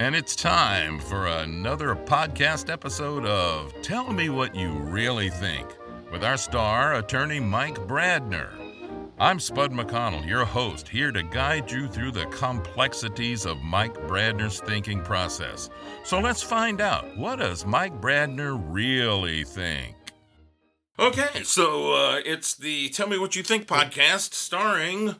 And it's time for another podcast episode of Tell Me What You Really Think with our star attorney Mike Brandner. I'm Spud McConnell, your host, here to guide you through the complexities of Mike Brandner's thinking process. So let's find out what does Mike Brandner really think? Okay, so uh, it's the Tell Me What You Think podcast starring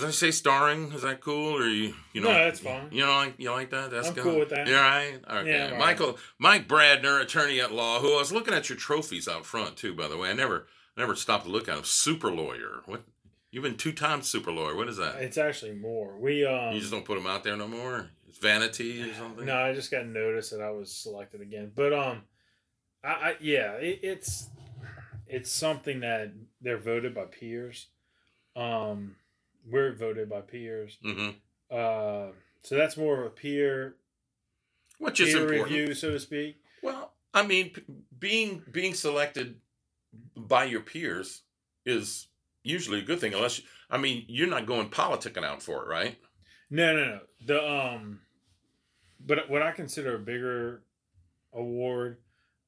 did I say starring? Is that cool, or you you know? No, that's fine. You know, like you like that? That's I'm good. cool with that. You all right? Okay. Yeah, I'm Michael Mike Brandner, attorney at law. Who I was looking at your trophies out front too. By the way, I never never stopped to look at them. Super lawyer. What? You've been two times super lawyer. What is that? It's actually more. We um. you just don't put them out there no more. It's vanity or something. No, I just got notice that I was selected again. But um, I, I yeah, it, it's it's something that they're voted by peers. Um, we're voted by peers. Mm-hmm. Uh, so that's more of a peer Which is peer important. review, so to speak. Well, I mean, p- being being selected by your peers is usually a good thing, unless you, I mean you're not going politicking out for it, right? No, no, no. The um, but what I consider a bigger award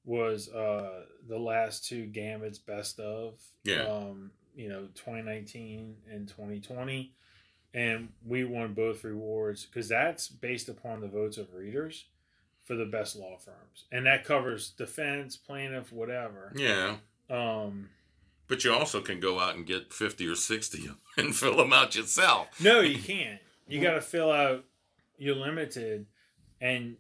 was uh the last two Gambits best of. Yeah. Um, you know, 2019 and 2020, and we won both rewards because that's based upon the votes of readers for the best law firms, and that covers defense, plaintiff, whatever. Yeah, Um, but you also can go out and get fifty or sixty and fill them out yourself. No, you can't. You got to fill out. You're limited, and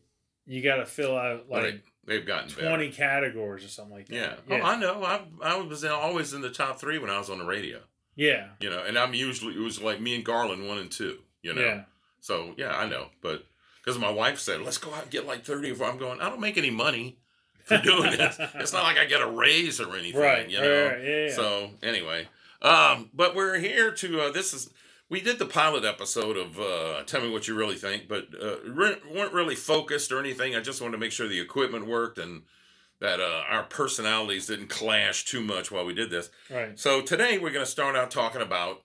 you got to fill out like they, have gotten better. twenty categories or something like that. Yeah. yeah, Oh, I know. I I was in, always in the top three when I was on the radio. yeah, You know, and I'm usually it was like me and Garland one and two. You know. yeah. So yeah, I know, but because my wife said, "Let's go out and get like 30 of I'm going. I don't make any money for doing this. it's not like I get a raise or anything, Right, You know. right, yeah, yeah. So anyway, um, but we're here to. Uh, this is we did the pilot episode of uh, Tell Me What You Really Think, but uh, re- weren't really focused or anything. I just wanted to make sure the equipment worked and that uh, our personalities didn't clash too much while we did this. Right. So today we're going to start out talking about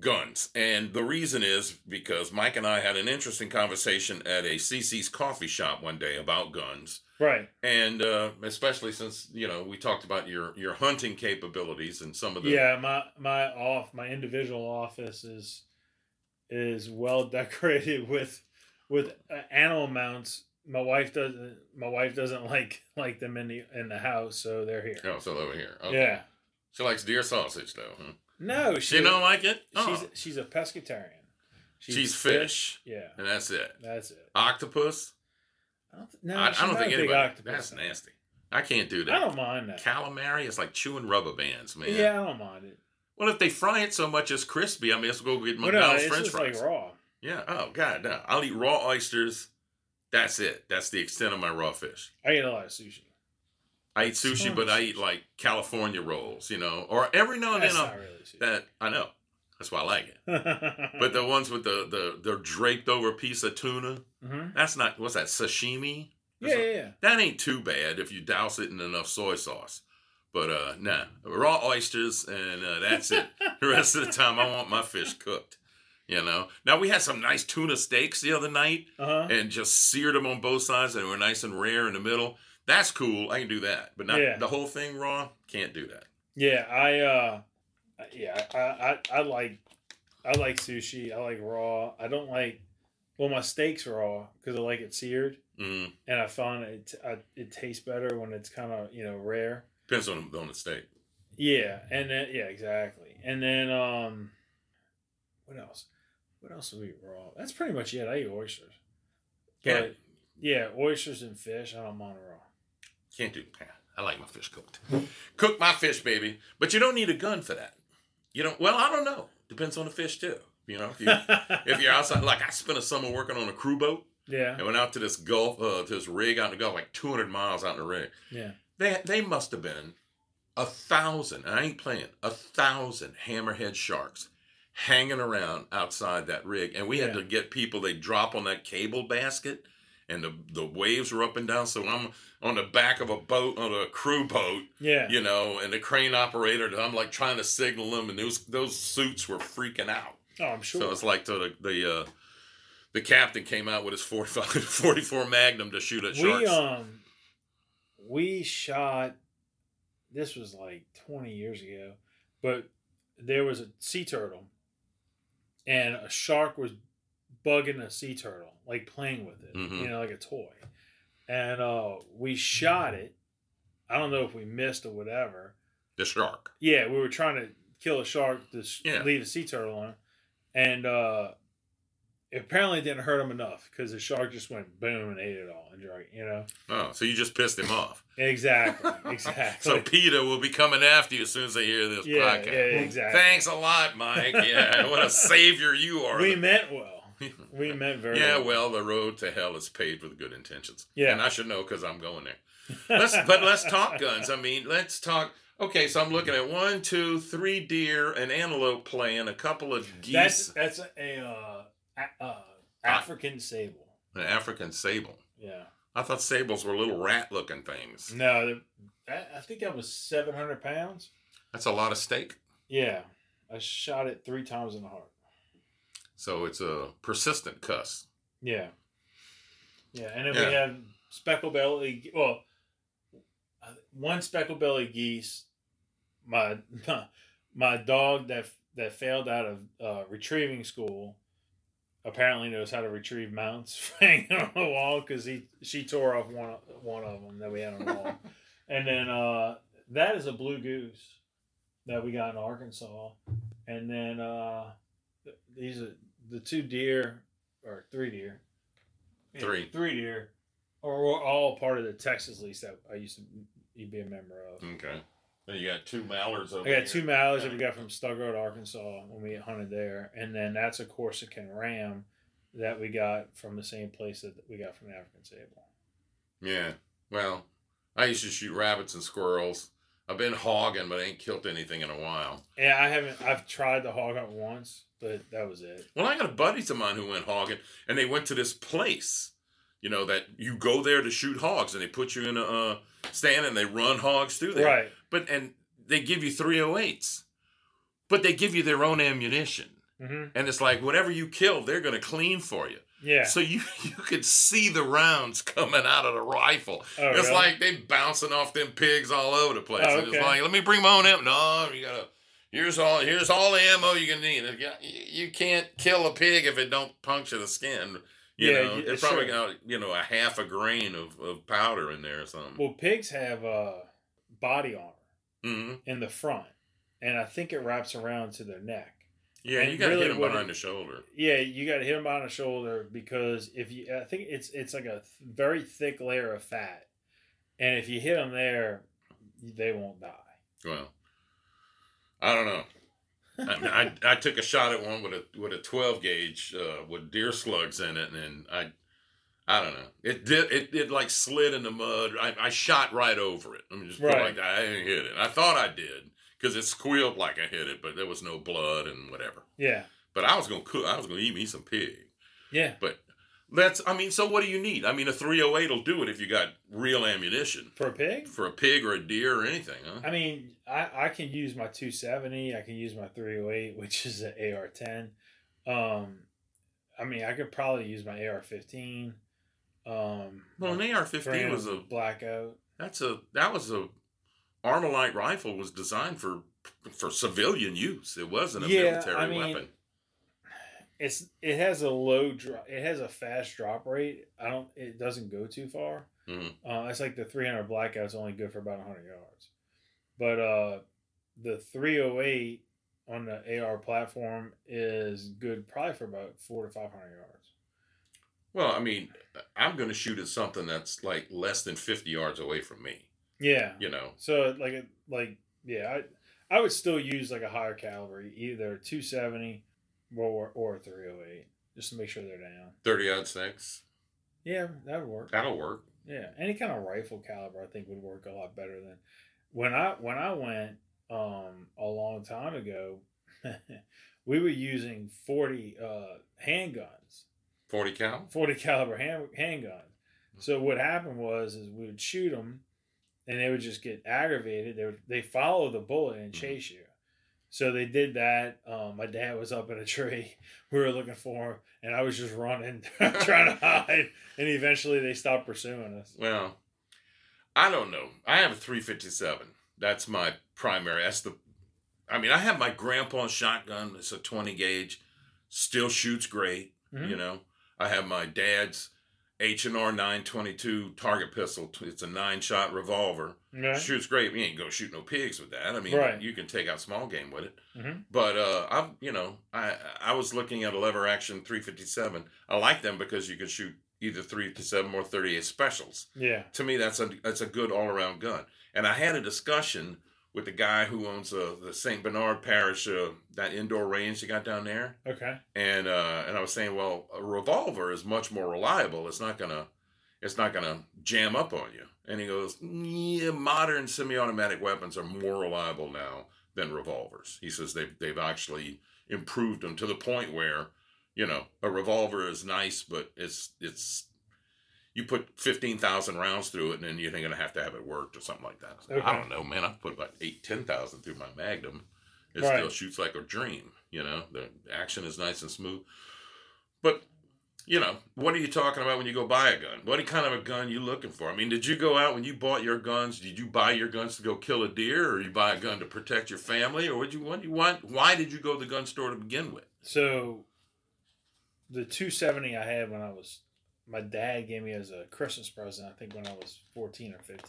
guns. And the reason is because Mike and I had an interesting conversation at a CC's coffee shop one day about guns. Right. And uh, especially since, you know, we talked about your, your hunting capabilities and some of the. Yeah. My my off my individual office is is well decorated with with uh, animal mounts. My wife doesn't. My wife doesn't like like them in the in the house, so they're here. Oh, so over here. Okay. Yeah. She likes deer sausage, though, huh? No, she She don't like it? Oh. She's she's a pescatarian. She She's eats fish. Yeah, And that's it. that's it. Octopus? I don't, th- no, I, I don't think anybody. octopus That's fan. nasty. I can't do that. I don't mind that. Calamari is like chewing rubber bands, man. Yeah, I don't mind it. Well, if they fry it so much it's crispy, I may as well go get But no, McDonald's French fries. like raw. Yeah. Oh God, no. I'll eat raw oysters. That's it. That's the extent of my raw fish. I eat a lot of sushi. I eat sushi, but I eat like California rolls, you know, or every now and then really sushi. that I know. That's why I like it. But the ones with the the the draped over piece of tuna, Mhm. that's not what's that sashimi? Yeah, yeah, yeah. That ain't too bad if you douse it in enough soy sauce. But uh nah, raw oysters and uh, that's it. the rest of the time I want my fish cooked. You know. Now we had some nice tuna steaks the other night Uh huh. and just seared them on both sides and they were nice and rare in the middle. That's cool. I can do that. But not Yeah. the whole thing raw. Can't do that. Yeah, I uh, yeah, I, I I like I like sushi. I like raw. I don't like well my steaks raw because I like it seared, Mm. and I find it I, it tastes better when it's kind of you know rare. Depends on on the state. Yeah, and then yeah, exactly. And then um, what else? What else do we eat raw? That's pretty much it. I eat oysters. Yeah. But yeah, oysters and fish. I don't mind raw. Can't do. I like my fish cooked. Cook my fish, baby. But you don't need a gun for that. You don't. Well, I don't know. Depends on the fish too. You know, if you if you're outside, like I spent a summer working on a crew boat yeah, and went out to this Gulf, uh, to this rig out in the Gulf, like 200 miles out in the rig. yeah, They they must have been a thousand. And I ain't playing a thousand hammerhead sharks hanging around outside that rig, and we had Yeah. to get people. They drop on that cable basket, and the the waves were up and down. So I'm on the back of a boat on a crew boat, yeah. you know, and the crane operator. I'm like trying to signal them, and those those suits were freaking out. Oh, I'm sure. So it's like the the uh, the captain came out with his 45, 44 Magnum to shoot at we sharks. um we shot this was like 20 years ago but there was a sea turtle and a shark was bugging a sea turtle like playing with it Mhm. you know like a toy and uh we shot it i don't know if we missed or whatever the shark. yeah we were trying to kill a shark to Yeah. leave a sea turtle on and uh it apparently didn't hurt him enough because the shark just went boom and ate it all and drank you know Oh, so you just pissed him off. Exactly. Exactly. So PETA will be coming after you as soon as they hear this yeah, podcast. yeah, exactly. Thanks a lot, Mike. Yeah, what a savior you are. We meant well. We meant very yeah, well. well, the road to hell is paved with good intentions. Yeah. and I should know because I'm going there. Let's, but let's talk guns. I mean, let's talk. Okay, so I'm looking at one, two, three deer, an antelope playing, a couple of geese, that's a uh, uh, African sable. an African sable. Yeah. I thought sables were little rat-looking things. No, I, think that was seven hundred pounds. That's a lot of steak. Yeah, I shot it three times in the heart. So it's a persistent cuss. Yeah. Yeah, and then Yeah. we have speckle belly. Well, uh, one speckle belly geese. My my dog that that failed out of uh, retrieving school apparently knows how to retrieve mounts hanging on the wall because he she tore off one one of them that we had on the wall, and then uh, that is a blue goose that we got in Arkansas, and then uh, these are the two deer or three deer, Yeah, Three. three deer, are were all part of the Texas lease that I used to be a member of. Okay. You got two mallards over I got here. two mallards that we got from Road, Arkansas, when we hunted there, and then that's a Corsican ram that we got from the same place that we got from the African sable. Yeah. Well, I used to shoot rabbits and squirrels. I've been hogging, but I ain't killed anything in a while. Yeah, I haven't. I've tried the hog hunt once, but that was it. Well, I got a buddies of mine who went hogging, and they went to this place, you know, that you go there to shoot hogs, and they put you in a uh, stand and they run hogs through there. Right. But and they give you 308s, but they give you their own ammunition, hmm and it's like whatever you kill, they're gonna clean for you. Yeah. So you you could see the rounds coming out of the rifle. Oh, it's really? like they bouncing off them pigs all over the place. Oh, And It's like, let me bring my own ammo. No, you gotta. Here's all. Here's all the ammo you can need. You- can't kill a pig if it don't puncture the skin. You Yeah, know, it's probably sure. got you know a half a grain of, of powder in there or something. Well, pigs have uh, body armor hmm in the front, and I think it wraps around to their neck. Yeah, And you gotta really hit them behind the shoulder. Yeah, you got to hit them on the shoulder because if you, I think it's it's like a th- very thick layer of fat, and if you hit them there, they won't die. Well, I don't know. I, I, I took a shot at one with a with a twelve gauge uh, with deer slugs in it, and I I don't know. It did it, it like slid in the mud. I, I shot right over it. Let me just Right. like that. I didn't hit it. I thought I did because it squealed like I hit it, but there was no blood and whatever. Yeah, But I was gonna cook. I was gonna eat me some pig. yeah. But that's I mean, so what do you need? I mean, a three hundred eight will do it if you got real ammunition For a pig, for a pig or a deer or anything, huh? I mean, I, I can use my 270. I can use my 308, which is an AR-10. Um, I mean, I could probably use my AR-15. Um, Well, an AR fifteen was a blackout. That's a that was a Armalite rifle was designed for for civilian use. It wasn't a Yeah, military I mean, weapon. It's it has a low drop. It has a fast drop rate. I don't. It doesn't go too far. Mhm. Uh, it's like the 300 blackout's only good for about 100 yards, but uh, the 308 on the AR platform is good probably for about four to 500 yards. Well, I mean, I'm going to shoot at something that's like less than 50 yards away from me. Yeah. You know, So like a- like yeah, I I would still use like a higher caliber, either 270 or or 308, just to make sure they're down. 30 odd six. Yeah, that would work. That'll work. Yeah, any kind of rifle caliber I think would work a lot better than when I when I went um a long time ago. we were using 40 uh handguns, 40 cal. 40 caliber hand handguns. So what happened was is we would shoot them, and they would just get aggravated. They would they follow the bullet and Mhm. chase you, So they did that. Um, my dad was up in a tree. We were looking for him, and I was just running, trying to hide. And eventually, they stopped pursuing us. Well, I don't know. I have a 357. That's my primary. That's the. I mean, I have my grandpa's shotgun. It's a 20 gauge. Still shoots great. Mhm. You know, I have my dad's H and R 922 target pistol. It's a nine shot revolver. Shoots great. We ain't go shoot no pigs with that. I mean, Right. you can take out small game with it. Mhm. But uh, I, you know, I I was looking at a lever action 357. I like them because you can shoot either 357 or 38 specials. Yeah. To me, that's a that's a good all around gun. And I had a discussion with the guy who owns uh, the Saint Bernard Parish, uh, that indoor range you got down there, Okay. and uh, and I was saying, well, a revolver is much more reliable. It's not gonna it's not gonna jam up on you. And he goes, yeah, modern semi-automatic weapons are more reliable now than revolvers. He says they've they've actually improved them to the point where, you know, a revolver is nice, but it's it's you put fifteen thousand rounds through it, and then you're gonna have to have it worked or something like that. Okay. I don't know, man. I've put about eight, ten thousand through my Magnum. It Right. still shoots like a dream. You know, the action is nice and smooth. But you know, what are you talking about when you go buy a gun? What kind of a gun you looking for? I mean, did you go out when you bought your guns? Did you buy your guns to go kill a deer, or you buy a gun to protect your family, or would you what do you want? Why did you go to the gun store to begin with? So the 270 I had when I was my dad gave me as a Christmas present, I think when I was 14 or 15.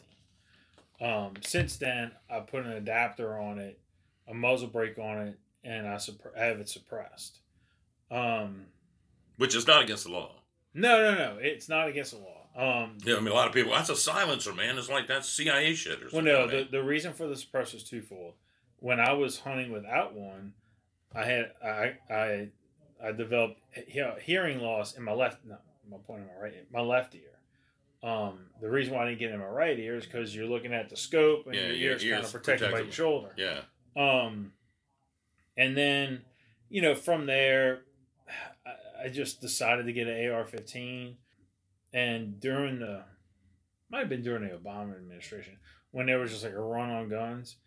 Um, since then, I put an adapter on it, a muzzle brake on it, and I, supp- I have it suppressed. Um, Which is not against the law. no, no, no, it's not against the law. Um, Yeah, I mean, a lot of people. That's a silencer, man. It's like that's CIA shit or Well, no, the, the reason for the suppressor is twofold. When I was hunting without one, I had I I I developed he- hearing loss in my left. No, my point in my right, my left ear. Um, the reason why I didn't get in my right ear is because you're looking at the scope and Yeah, your your ear's kind of protected by your shoulder. yeah, Um, and then, you know, from there, I, I just decided to get an AR-15. And during the, might have been during the Obama administration, when there was just like a run on guns,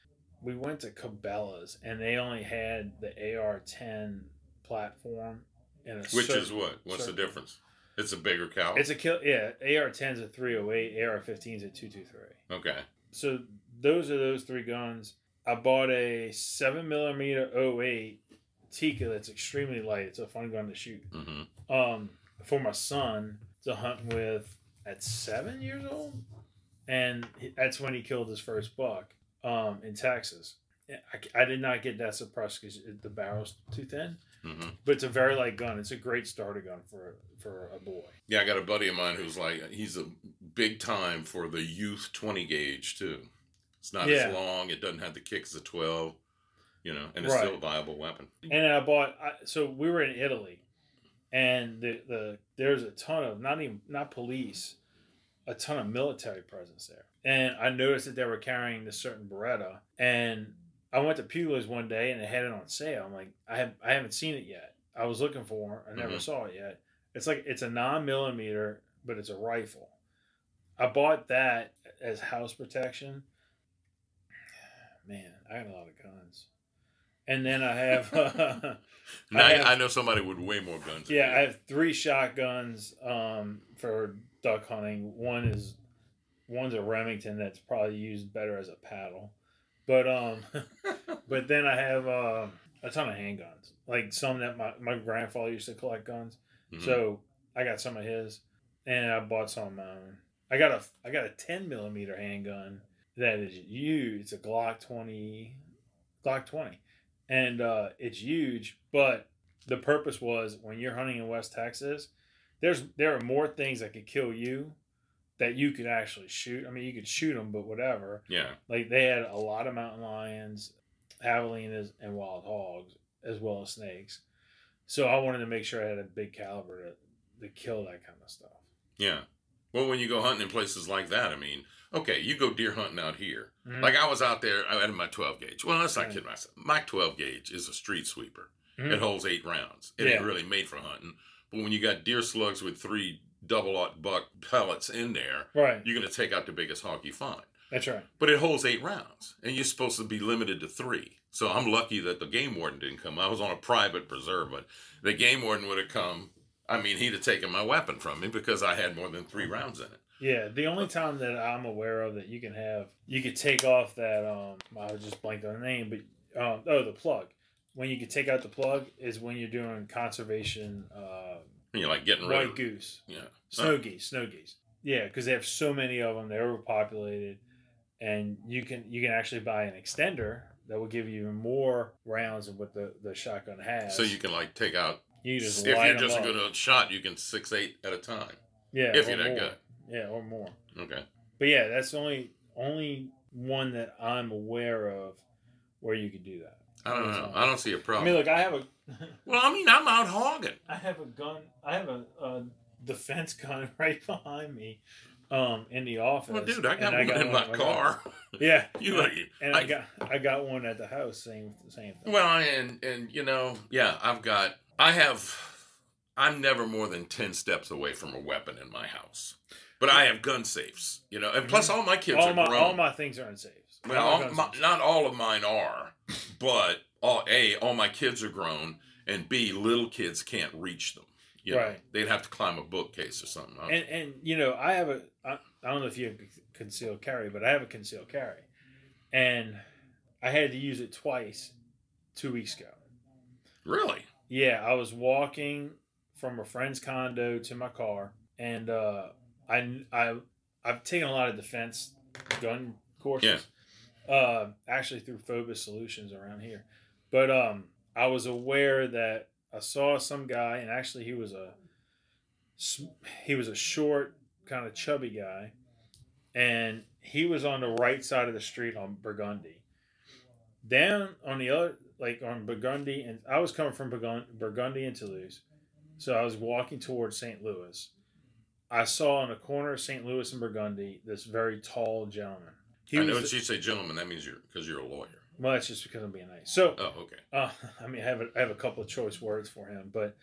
we went to Cabela's and they only had the AR-10 platform. In a which cer- is what? What's the difference? It's a bigger caliber. It's a kill. Yeah, AR-10 is a 308, AR-15 is a 223 okay. so those are those three guns. I bought a seven millimeter 08 Tikka that's extremely light. It's a fun gun to shoot. hmm Um, for my son to hunt with at seven years old, and that's when he killed his first buck. Um, in Texas. I, I did not get that suppressed because the barrel's too thin, hmm but it's a very light gun. It's a great starter gun for for a boy. Yeah, I got a buddy of mine who's like he's a big time for the youth twenty gauge too. It's not Yeah. as long. It doesn't have the kick as a twelve. You know, and it's Right. still a viable weapon. And I bought. I, so we were in Italy, and the the there's a ton of not even not police, a ton of military presence there. And I noticed that they were carrying this certain Beretta, and I went to Puglia's one day and they had it on sale. I'm like, I have I haven't seen it yet. I was looking for it. I never Mhm. saw it yet. It's like it's a nine millimeter, but it's a rifle. I bought that as house protection. Man, I got a lot of guns. And then I have Now, I, have- know somebody with way more guns. yeah, you. I have three shotguns um, for duck hunting. One is one's a Remington that's probably used better as a paddle, but um, but then I have uh, a ton of handguns, like some that my my grandfather used to collect guns. Mhm. So I got some of his, and I bought some of my own. I got a I got a ten millimeter handgun that is huge. It's a Glock twenty, Glock twenty, and uh, it's huge. But the purpose was when you're hunting in West Texas, there's there are more things that could kill you that you could actually shoot. I mean, you could shoot them, but whatever. yeah, Like they had a lot of mountain lions, javelinas, and wild hogs, as well as snakes. So I wanted to make sure I had a big caliber to, to kill that kind of stuff. yeah. Well, when you go hunting in places like that, I mean, okay, you go deer hunting out here. Mhm. Like I was out there, I had my 12 gauge. Well, let's not Right. kid myself. My 12 gauge is a street sweeper. Mhm. It holds eight rounds. It ain't really made for hunting. But when you got deer slugs with three double aught buck pellets in there, Right. you're gonna take out the biggest hog you find. That's right. but it holds eight rounds, and you're supposed to be limited to three. So I'm lucky that the game warden didn't come. I was on a private preserve, but the game warden would have come. I mean, he'd have taken my weapon from me because I had more than three rounds in it. Yeah, the only time that I'm aware of that you can have, you could take off that. Um, I just blanked on the name, but um, oh, the plug. When you could take out the plug is when you're doing conservation, uh, You know, like getting rid white of goose, yeah. snow geese, snow geese. Yeah, because they have so many of them, they're overpopulated, and you can you can actually buy an extender that will give you more rounds than what the, the shotgun has. So you can like take out. you just if you're just a up. good shot, you can six eight at a time. yeah, if you're that more. good. yeah, or more. Okay. But yeah, that's the only only one that I'm aware of where you could do that. I don't know. I don't see a problem. I mean, look, I have a well, I mean, I'm out hogging. I have a gun. I have a, a defense gun right behind me, um, in the office. Well, dude, I got and one in my at car. Yeah, You, and, and I, I- got I got one at the house. Same same thing. Well, and and you know, yeah, I've got, I have, I'm never more than ten steps away from a weapon in my house, but I have gun safes. You know, and plus all my kids all are my grown. all my things are in safes. Well, All my all guns my, are in not all of mine are, but all a all my kids are grown, and b little kids can't reach them. You know, Right. they'd have to climb a bookcase or something. I- And and you know I have a I, I don't know if you have concealed carry, but I have a concealed carry, and I had to use it twice, two weeks ago. really? Yeah, I was walking from a friend's condo to my car, and uh, I I I've taken a lot of defense gun courses. Uh, actually through Phobos Solutions around here, but um, I was aware that I saw some guy, and actually he was a he was a short, kind of chubby guy, and he was on the right side of the street on Burgundy. Down on the other, like on Burgundy, and I was coming from Burgundy and Toulouse, so I was walking towards St. Louis. I saw on the corner of St. Louis and Burgundy this very tall gentleman. He I know was when you say gentleman, that means you're because you're a lawyer. well, that's just because I'm being nice. So, Oh, okay. uh, I mean, I have a, I have a couple of choice words for him, but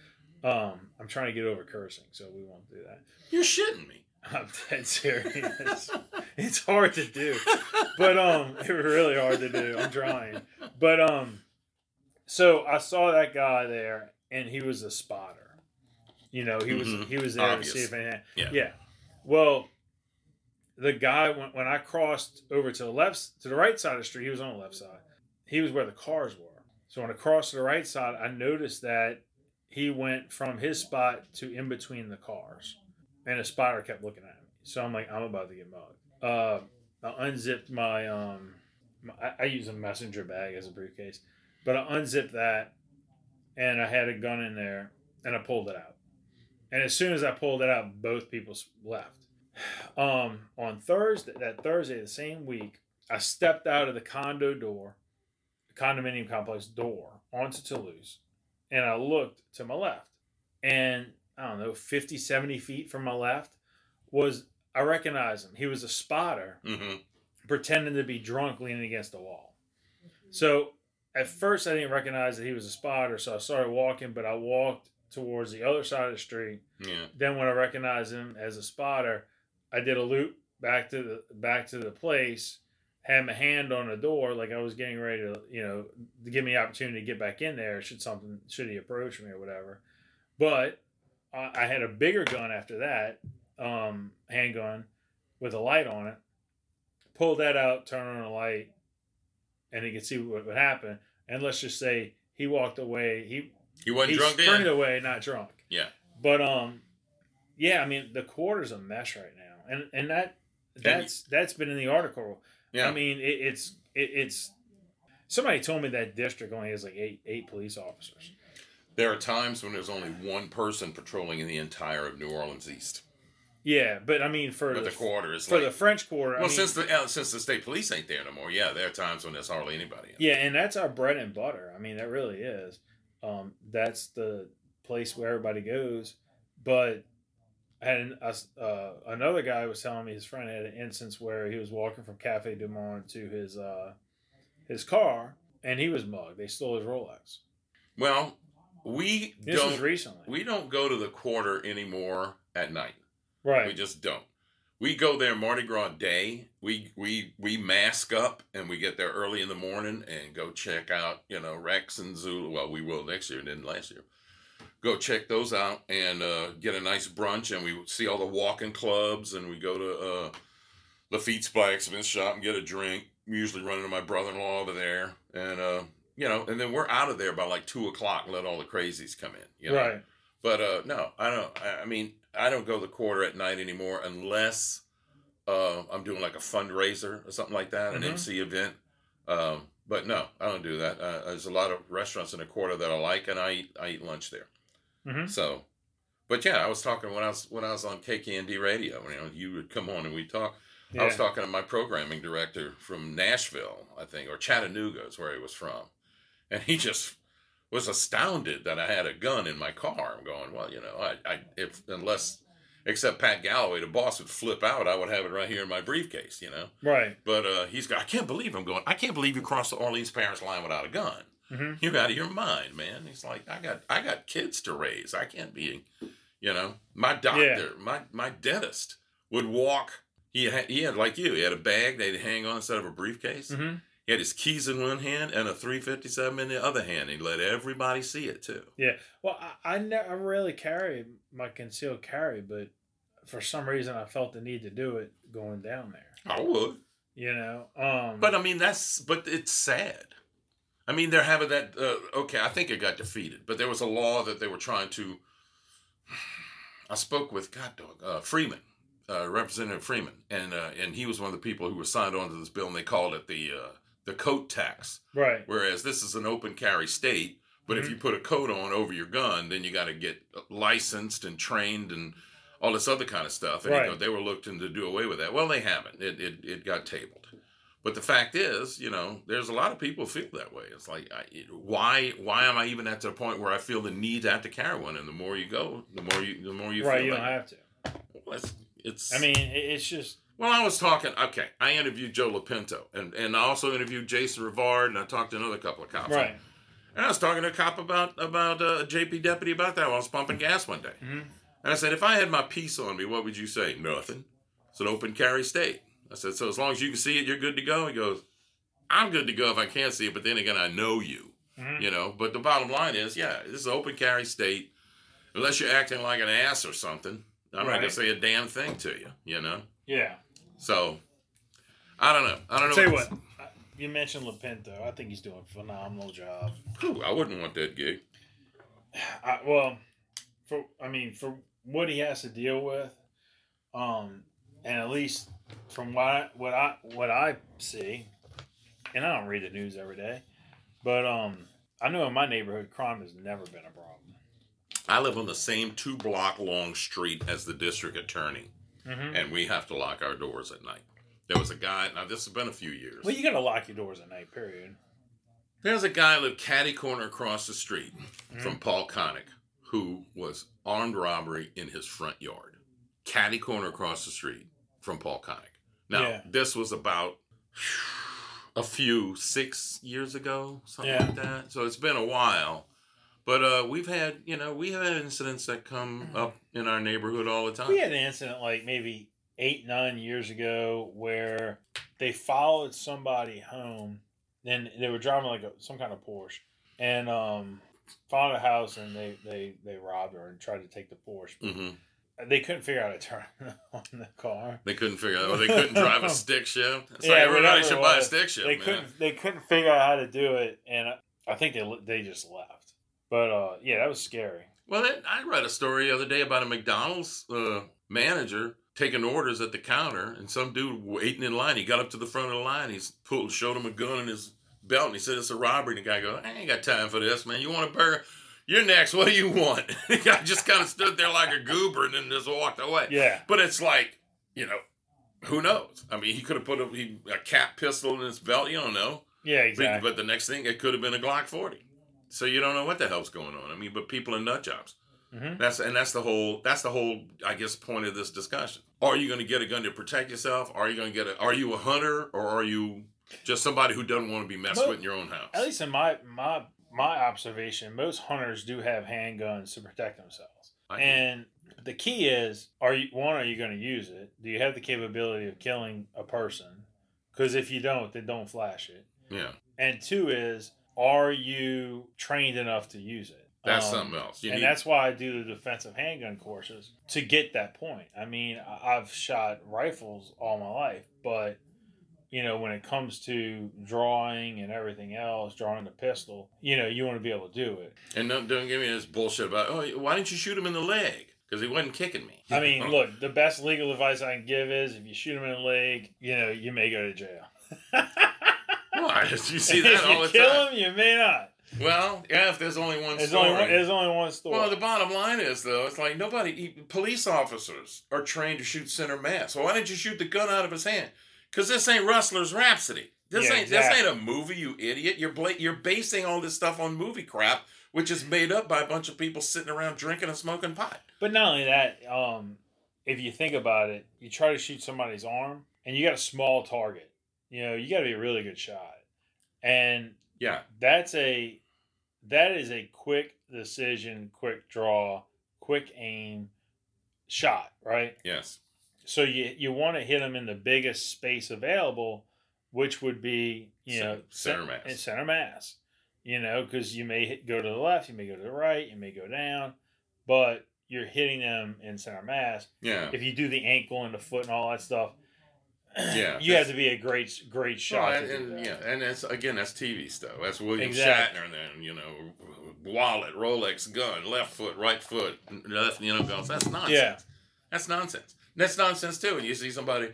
um, I'm trying to get over cursing, so we won't do that. You're shitting me. I'm dead serious. it's hard to do, but um, it's really hard to do. I'm trying, but um, so I saw that guy there, and he was a spotter. You know, he was Mhm. he was there Obvious. to see if anything. Yeah. Yeah. Well, the guy when, when I crossed over to the left to the right side of the street, he was on the left side. He was where the cars were. So when I crossed to the right side, I noticed that he went from his spot to in between the cars, and a spotter kept looking at me. So I'm like, I'm about to get mugged. Uh, I unzipped my um, my, I, I use a messenger bag as a briefcase, but I unzipped that, and I had a gun in there, and I pulled it out. And as soon as I pulled it out, both people left. Um, on Thursday, that Thursday, the same week, I stepped out of the condo door, the condominium complex door, onto Toulouse, and I looked to my left. And I don't know, 50, 70 feet from my left was, I recognized him. He was a spotter Mm-hmm. pretending to be drunk leaning against the wall. So at first I didn't recognize that he was a spotter, so I started walking, but I walked towards the other side of the street. Yeah. Then when I recognized him as a spotter, I did a loop back to the back to the place, had my hand on the door like I was getting ready to, you know, to give me the opportunity to get back in there should something should he approach me or whatever. But I, I had a bigger gun after that, um, handgun with a light on it. Pulled that out, turn on the light, and he could see what would happen. And let's just say he walked away. He He wasn't he drunk sprinted then. away, not drunk. Yeah. But um, yeah, I mean the quarter's a mess right now, and and that that's that's been in the article. Yeah. I mean it, it's it, it's somebody told me that district only has like eight eight police officers. There are times when there's only one person patrolling in the entire of New Orleans East. Yeah, but I mean for But the, the quarter is for like the French Quarter, I well, mean, since the uh, since the state police ain't there no more. Yeah, there are times when there's hardly anybody. Yeah, and that's our bread and butter. I mean, that really is. Um, that's the place where everybody goes. But I had uh, another guy was telling me his friend had an instance where he was walking from Cafe Du Monde to his uh, his car, and he was mugged. They stole his Rolex. Well, we This don't recently, we don't go to the quarter anymore at night. right? We just don't. we go there Mardi Gras day. We we we mask up and we get there early in the morning and go check out you know Rex and Zulu. Well, we will next year, didn't last year. Go check those out and uh, get a nice brunch and we see all the walking clubs and we go to uh, Lafitte's Blacksmith Shop and get a drink. We usually run into my brother-in-law over there and uh, you know and then we're out of there by like two o'clock. And let all the crazies come in. You know? Right. But uh, no, I don't. I, mean, I don't go the quarter at night anymore unless uh, I'm doing like a fundraiser or something like that, an Mhm. MC event. Um, but no, I don't do that. Uh, there's a lot of restaurants in the quarter that I like, and I eat I eat lunch there. Hmm So, but yeah, I was talking when I was when I was on KKND radio. You know, you would come on and we talk. Yeah. I was talking to my programming director from Nashville, I think, or Chattanooga is where he was from, and he just was astounded that I had a gun in my car. I'm going, well, you know, I, I if unless except Pat Galloway, the boss would flip out, I would have it right here in my briefcase, you know. Right. But uh, he's got, I can't believe I'm going. I can't believe you crossed the Orleans Parish line without a gun. Hmm You're out of your mind, man. He's like, I got, I got kids to raise. I can't be, you know. My doctor, my my dentist would walk. He had, he had like you. He had a bag they'd hang on instead of a briefcase. hmm He had his keys in one hand and a 357 in the other hand. He let everybody see it too. Yeah. Well, I, I never really carry my concealed carry, but for some reason I felt the need to do it going down there. I would. You know. Um. But I mean, that's but it's sad. I mean, they're having that. Uh, okay, I think it got defeated, but there was a law that they were trying to. I spoke with God dog uh, Freeman, uh, Representative Freeman, and uh, and he was one of the people who were signed on to this bill, and they called it the uh, the coat tax. right. Whereas this is an open carry state, but if Mhm. you put a coat on over your gun, then you got to get licensed and trained and all this other kind of stuff. And you know, Right. they were looking to do away with that. Well, they haven't. It, it it got tabled. But the fact is, you know, there's a lot of people feel that way. It's like, I, why why am I even at the point where I feel the need to have to carry one? And the more you go, the more you the more you right. feel You that. don't have to. Well, it's, it's I mean, it's just. well, I was talking. Okay, I interviewed Joe Lopinto, and and I also interviewed Jason Rivard, and I talked to another couple of cops. Right. And I was talking to a cop about about uh, a JP deputy about that while I was pumping gas one day. hmm And I said, if I had my piece on me, what would you say? Nothing. It's an open carry state. I said, so as long as you can see it, you're good to go. He goes, I'm good to go if I can't see it, but then again, I know you, hmm you know. But the bottom line is, yeah, this is open carry state. Unless you're acting like an ass or something, I'm not gonna say a damn thing to you, you know. Yeah. So, I don't know. I don't know. Tell you what. You mentioned Lopinto. I think he's doing a phenomenal job. Whew, I wouldn't want that gig. I, well, for I mean, for what he has to deal with, um, and at least from what I, what I what I see, and I don't read the news every day, but um, I know in my neighborhood crime has never been a problem. I live on the same two block long street as the district attorney, Mm-hmm. and we have to lock our doors at night. There was a guy. Now this has been a few years. Well, you got to lock your doors at night. Period. There's a guy lived catty corner across the street Mhm. from Paul Connick who was armed robbery in his front yard. Catty corner across the street from Paul Connick. Now Yeah. this was about a few six years ago, something Yeah. like that. So it's been a while. But uh, we've had, you know, we have had incidents that come up in our neighborhood all the time. We had an incident like maybe eight, nine years ago where they followed somebody home and they were driving like a, some kind of Porsche and um, found a house and they, they, they robbed her and tried to take the Porsche. hmm They couldn't figure out to turn on the car. They couldn't figure out. Or they couldn't drive a stick shift. It's Yeah, like everybody should buy a stick shift. They man. couldn't they couldn't figure out how to do it and I- think they they just left. But uh, yeah, that was scary. Well, I read a story the other day about a McDonald's uh, manager taking orders at the counter, and some dude waiting in line. He got up to the front of the line. He's pulled, showed him a gun in his belt, and he said it's a robbery. And the guy goes, "I ain't got time for this, man. You want a burger? You're next. What do you want?" I just kind of stood there like a goober, and then just walked away. Yeah. But it's like, you know, who knows? I mean, he could have put a, he, a cap pistol in his belt. You don't know. Yeah, But- exactly. But the next thing, it could have been a Glock 40. So you don't know what the hell's going on. I mean, but people are nut jobs. hmm That's and that's the whole that's the whole I guess point of this discussion. Are you going to get a gun to protect yourself? Are you going to get a? Are you a hunter or are you just somebody who doesn't want to be messed But- with in your own house? At least in my my my observation, most hunters do have handguns to protect themselves. And the key is, are you one? Are you going to use it? Do you have the capability of killing a person? Because if you don't, then don't flash it. yeah, And two is, are you trained enough to use it? that's Um, something else. You and need- that's why I do the defensive handgun courses to get that point. I mean, I've shot rifles all my life, but you know, when it comes to drawing and everything else, drawing the pistol, you know, you want to be able to do it. and don't, don't give me this bullshit about oh why didn't you shoot him in the leg because he wasn't kicking me. I mean, look, the best legal advice I can give is if you shoot him in the leg, you know, you may go to jail. Why? You see that all you the kill time. him, you may not. Well, yeah, if there's only one There's story. only one, there's only one story. Well, the bottom line is though, it's like nobody, police officers are trained to shoot center mass. So why didn't you shoot the gun out of his hand? Because this ain't Rustler's Rhapsody. This Yeah, ain't exactly. this ain't a movie, you idiot. You're bla- you're basing all this stuff on movie crap, which is made up by a bunch of people sitting around drinking and smoking pot. But not only that, um, if you think about it, you try to shoot somebody's arm and you got a small target. You know, you got to be a really good shot, and Yeah, that's a that is a quick decision, quick draw, quick aim shot, right? yes, So you you want to hit them in the biggest space available, which would be you know Center- center mass. in center mass. You know, because you may hit, go to the left, you may go to the right, you may go down, but you're hitting them in center mass. yeah. If you do the ankle and the foot and all that stuff, Yeah, you have to be a great great shot. Well, and, and- yeah, and that's again that's TV stuff. That's William Exactly. Shatner. Then you know, wallet, Rolex, gun, left foot, right foot, left. You know, goes. That's nonsense. Yeah. That's nonsense. That's nonsense too. And you see somebody,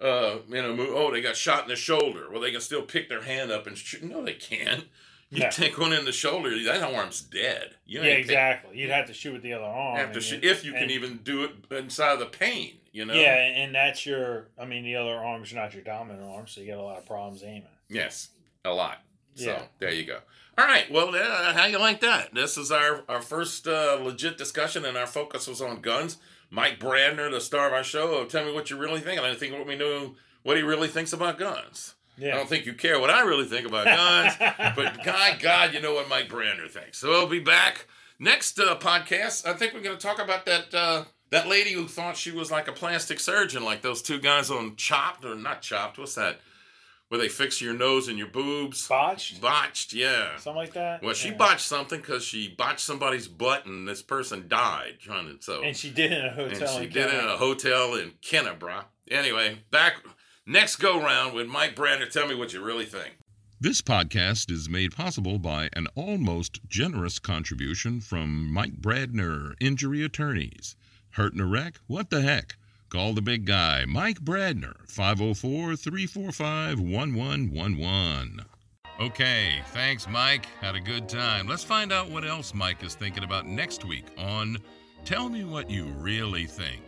uh, you know, oh, they got shot in the shoulder. Well, they can still pick their hand up and shoot. No, they can't. You No. take one in the shoulder, that arm's dead. You yeah, exactly. You'd have to shoot with the other arm. Have to shoot, if you can even do it inside of the pain. You know. Yeah, and that's your. I mean, the other arm's not your dominant arm, so you get a lot of problems aiming. Yes, a lot. So Yeah. there you go. All right. Well, uh, how you like that? This is our our first uh, legit discussion, and our focus was on guns. Mike Brandner, the star of our show, tell me what you really think. And I think what we know what he really thinks about guns. I don't think you care what I really think about guns, but God, God, you know what Mike Brandner thinks. So we'll be back next uh, podcast. I think we're going to talk about that uh, that lady who thought she was like a plastic surgeon, like those two guys on Chopped or not Chopped. What's that? Where they fix your nose and your boobs. botched, Botched, yeah. something like that. Well, she Yeah. botched something because she botched somebody's butt, and this person died trying to. So and she did it in a hotel. and she in did it in a hotel in Kennebra. Anyway, back next go round with Mike Brandner. Tell me what you really think. This podcast is made possible by an almost generous contribution from Mike Brandner, injury attorneys. Hurt in a wreck? What the heck? Call the big guy, Mike Brandner, 504 345 1111. Okay, thanks, Mike. Had a good time. Let's find out what else Mike is thinking about next week on Tell Me What You Really Think.